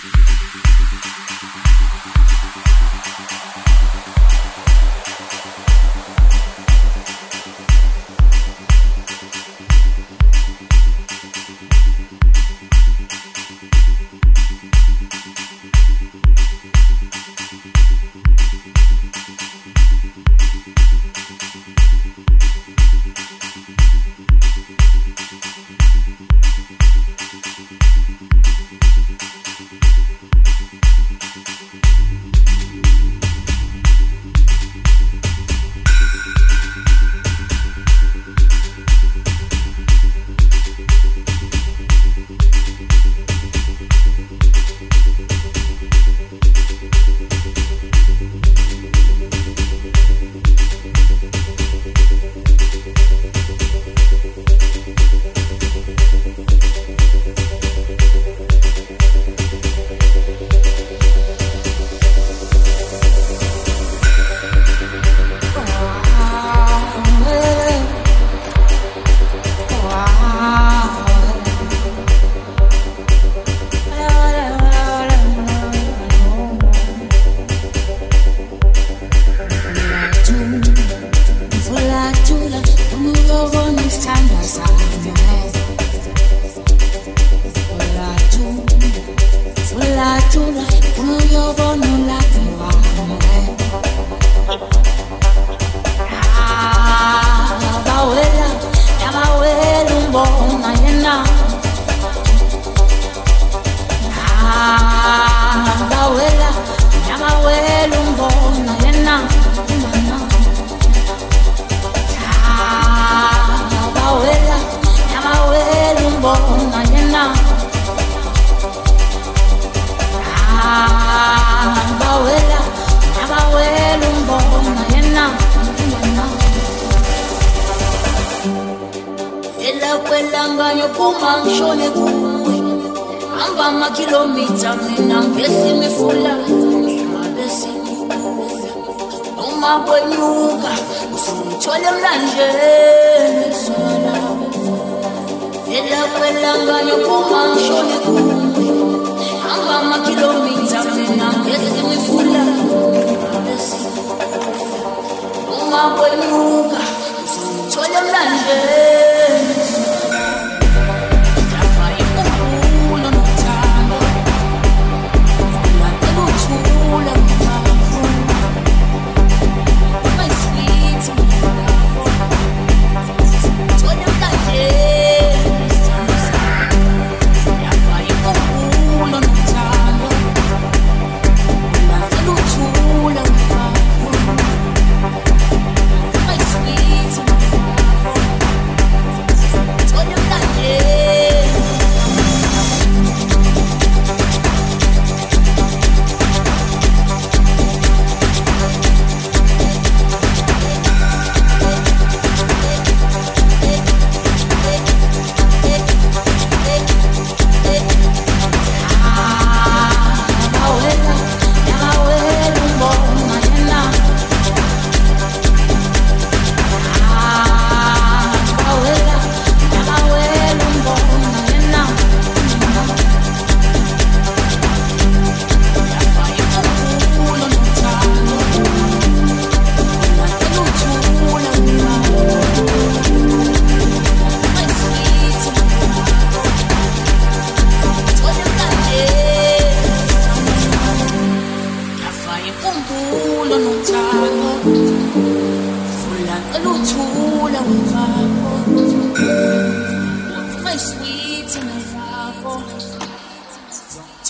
どどどどどどどどどどどど。danganya kuma ngishone kuwe. Hamba amakhilomitha mina mbesi mifula noma kwenyuka usungithole emlanjeni sona ela kwelanganya kuma ngishone kuwe. Hamba amakhilomitha mina mbesi mifula noma kwenyuka usungithole emlanjeni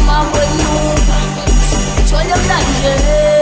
uma boa nuvem, te olhando na gente.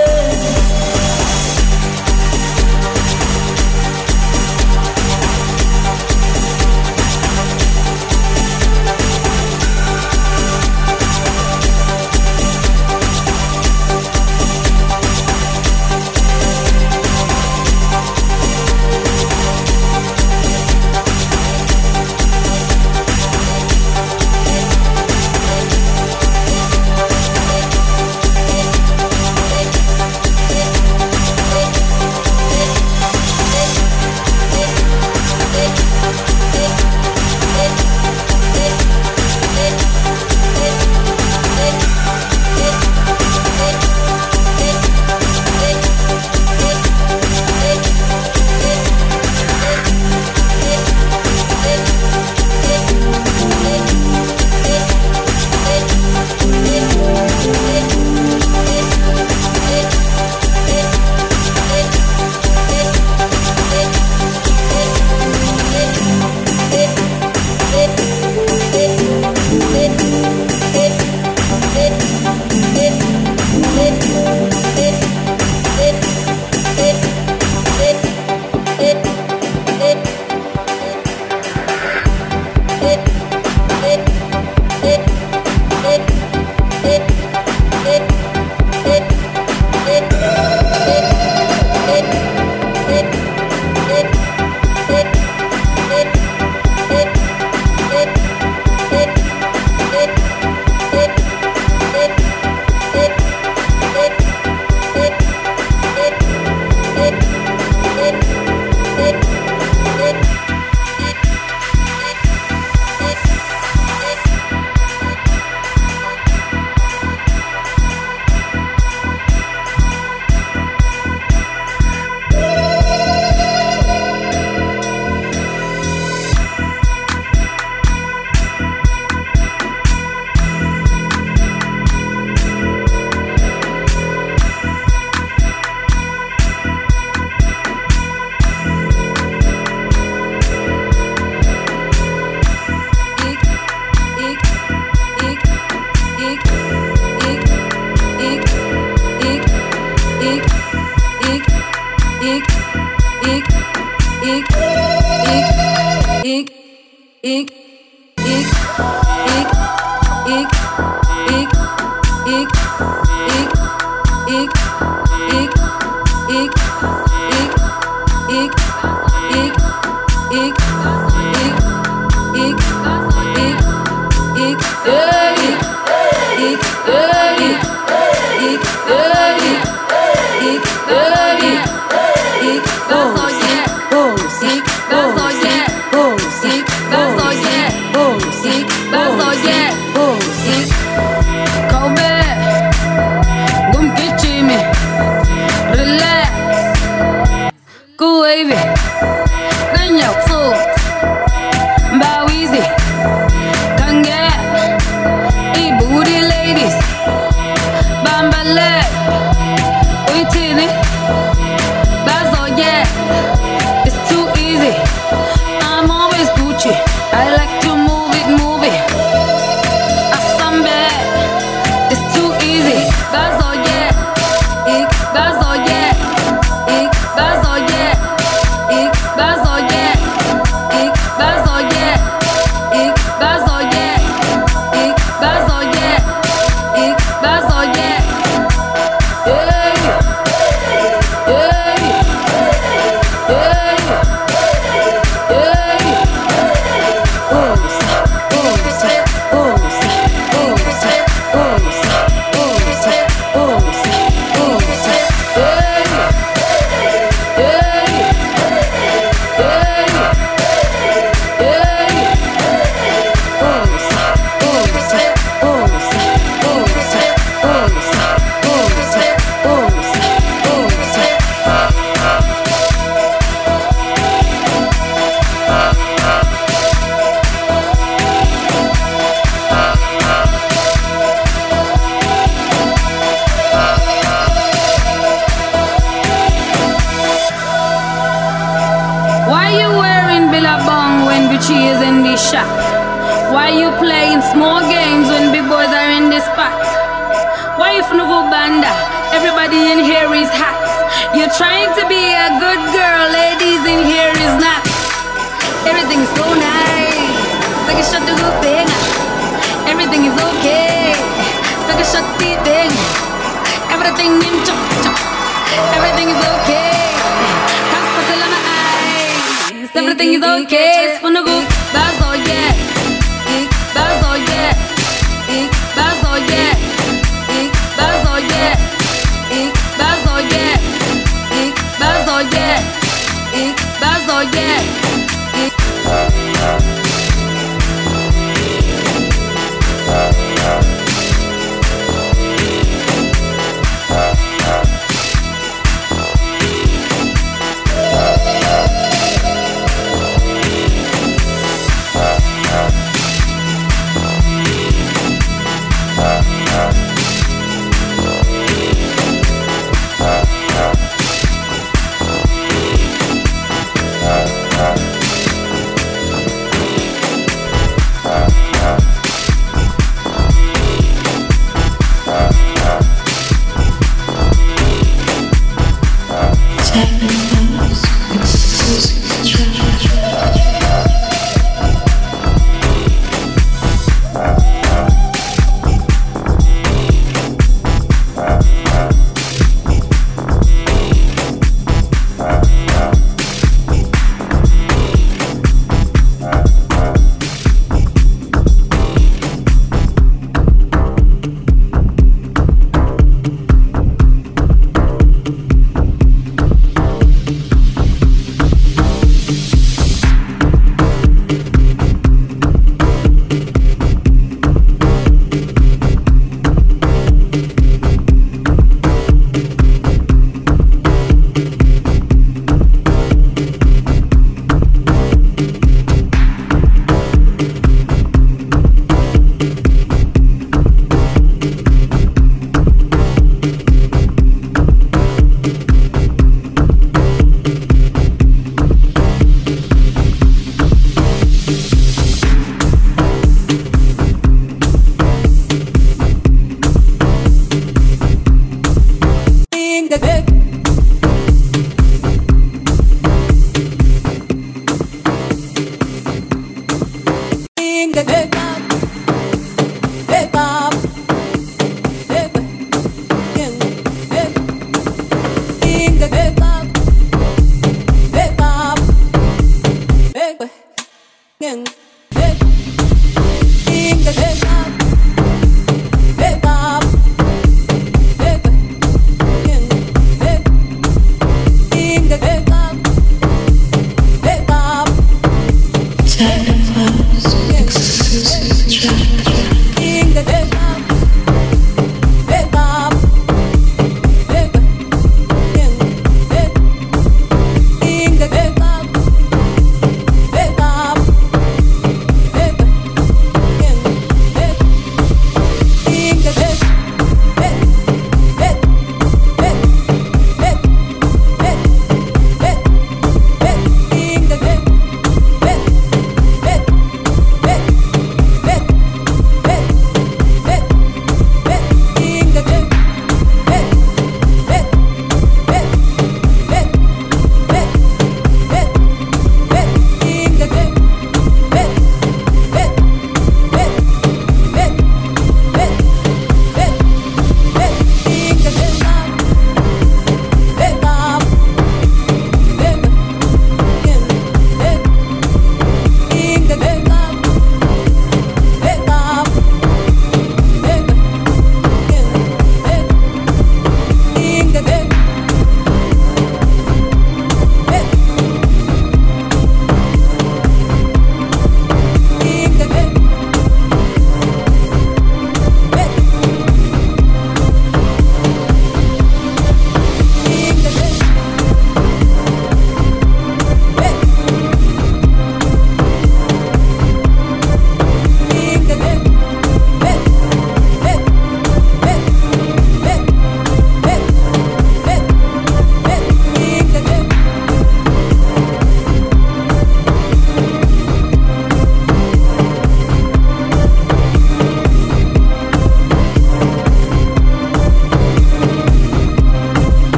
Yeah.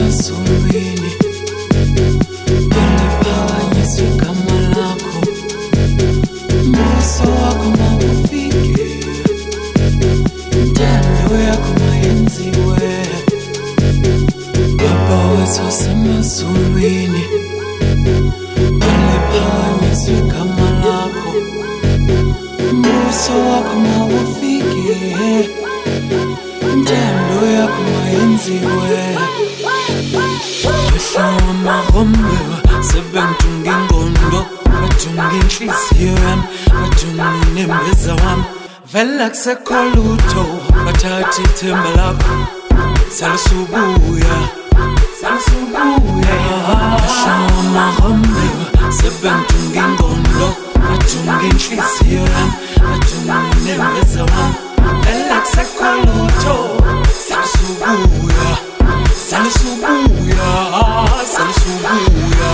nasubiri pangipawa yako maenziwe baba wezo inhliziyo yami nembiza wami vele akusekho lutho bathatha ithemba lakho salisubuya salisubuya ahloma mahombewa sebentunga ingqondo batunga inhliziyo yami batunga nembiza wami vele akusekho lutho salisubuya salisubuya salisubuya